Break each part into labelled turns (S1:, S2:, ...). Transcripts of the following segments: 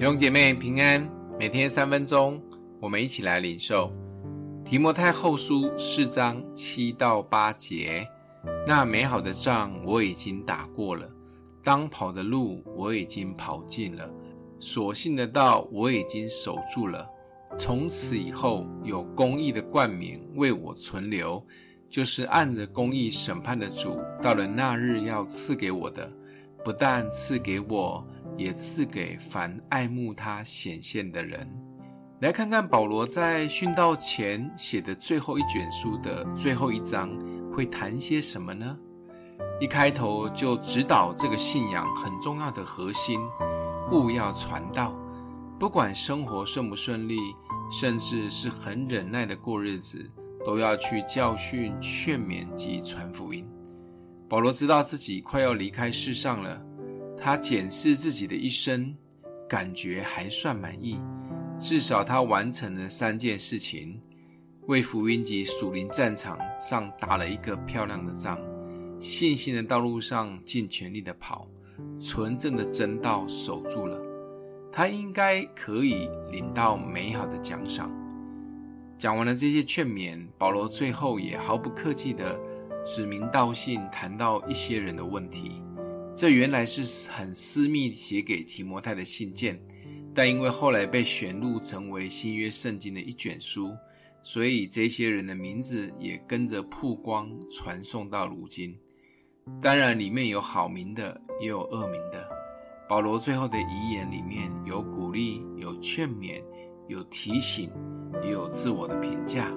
S1: 弟兄姐妹平安，每天三分钟，我们一起来领受提摩太后书四章七到八节。那美好的仗我已经打过了，当跑的路我已经跑尽了，所信的道我已经守住了。从此以后，有公义的冠冕为我存留，就是按着公义审判的主，到了那日要赐给我的，不但赐给我。也赐给凡爱慕他显现的人。来看看保罗在殉道前写的最后一卷书的最后一章会谈些什么呢？一开头就指导这个信仰很重要的核心：务要传道。不管生活顺不顺利，甚至是很忍耐的过日子，都要去教训、劝勉及传福音。保罗知道自己快要离开世上了。他检视自己的一生，感觉还算满意，至少他完成了三件事情：为福音及属灵战场上打了一个漂亮的仗，信心的道路上尽全力的跑，纯正的真道守住了。他应该可以领到美好的奖赏。讲完了这些劝勉，保罗最后也毫不客气的指名道姓谈到一些人的问题。这原来是很私密写给提摩太的信件，但因为后来被选入成为新约圣经的一卷书，所以这些人的名字也跟着曝光传送到如今。当然，里面有好名的，也有恶名的。保罗最后的遗言里面有鼓励，有劝勉，有提醒，也有自我的评价。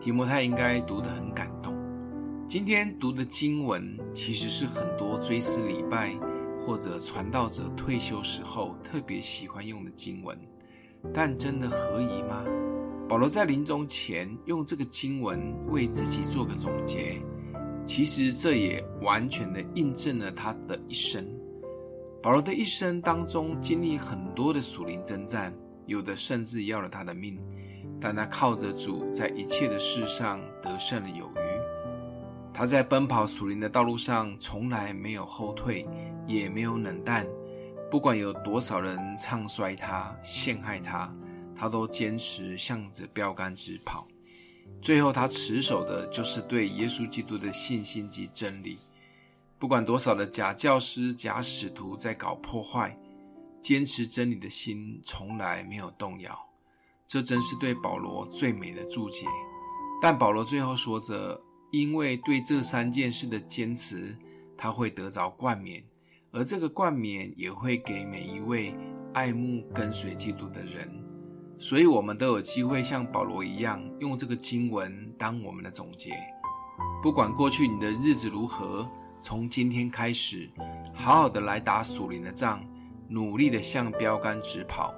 S1: 提摩太应该读得很感。今天读的经文其实是很多追思礼拜或者传道者退休时候特别喜欢用的经文，但真的合宜吗？保罗在临终前用这个经文为自己做个总结，其实这也完全的印证了他的一生。保罗的一生当中经历很多的属灵征战，有的甚至要了他的命，但他靠着主，在一切的事上得胜了有余。他在奔跑属灵的道路上，从来没有后退，也没有冷淡。不管有多少人唱衰他、陷害他，他都坚持向着标杆直跑。最后，他持守的就是对耶稣基督的信心及真理。不管多少的假教师、假使徒在搞破坏，坚持真理的心从来没有动摇。这真是对保罗最美的注解。但保罗最后说着。因为对这三件事的坚持，他会得着冠冕，而这个冠冕也会给每一位爱慕跟随基督的人。所以，我们都有机会像保罗一样，用这个经文当我们的总结。不管过去你的日子如何，从今天开始，好好的来打属灵的仗，努力的向标杆直跑，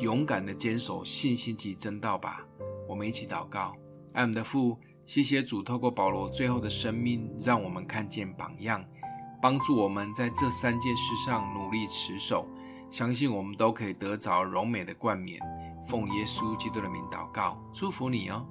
S1: 勇敢的坚守信心及真道吧。我们一起祷告，爱我们的父。谢谢主，透过保罗最后的生命，让我们看见榜样，帮助我们在这三件事上努力持守。相信我们都可以得着柔美的冠冕。奉耶稣基督的名祷告，祝福你哦。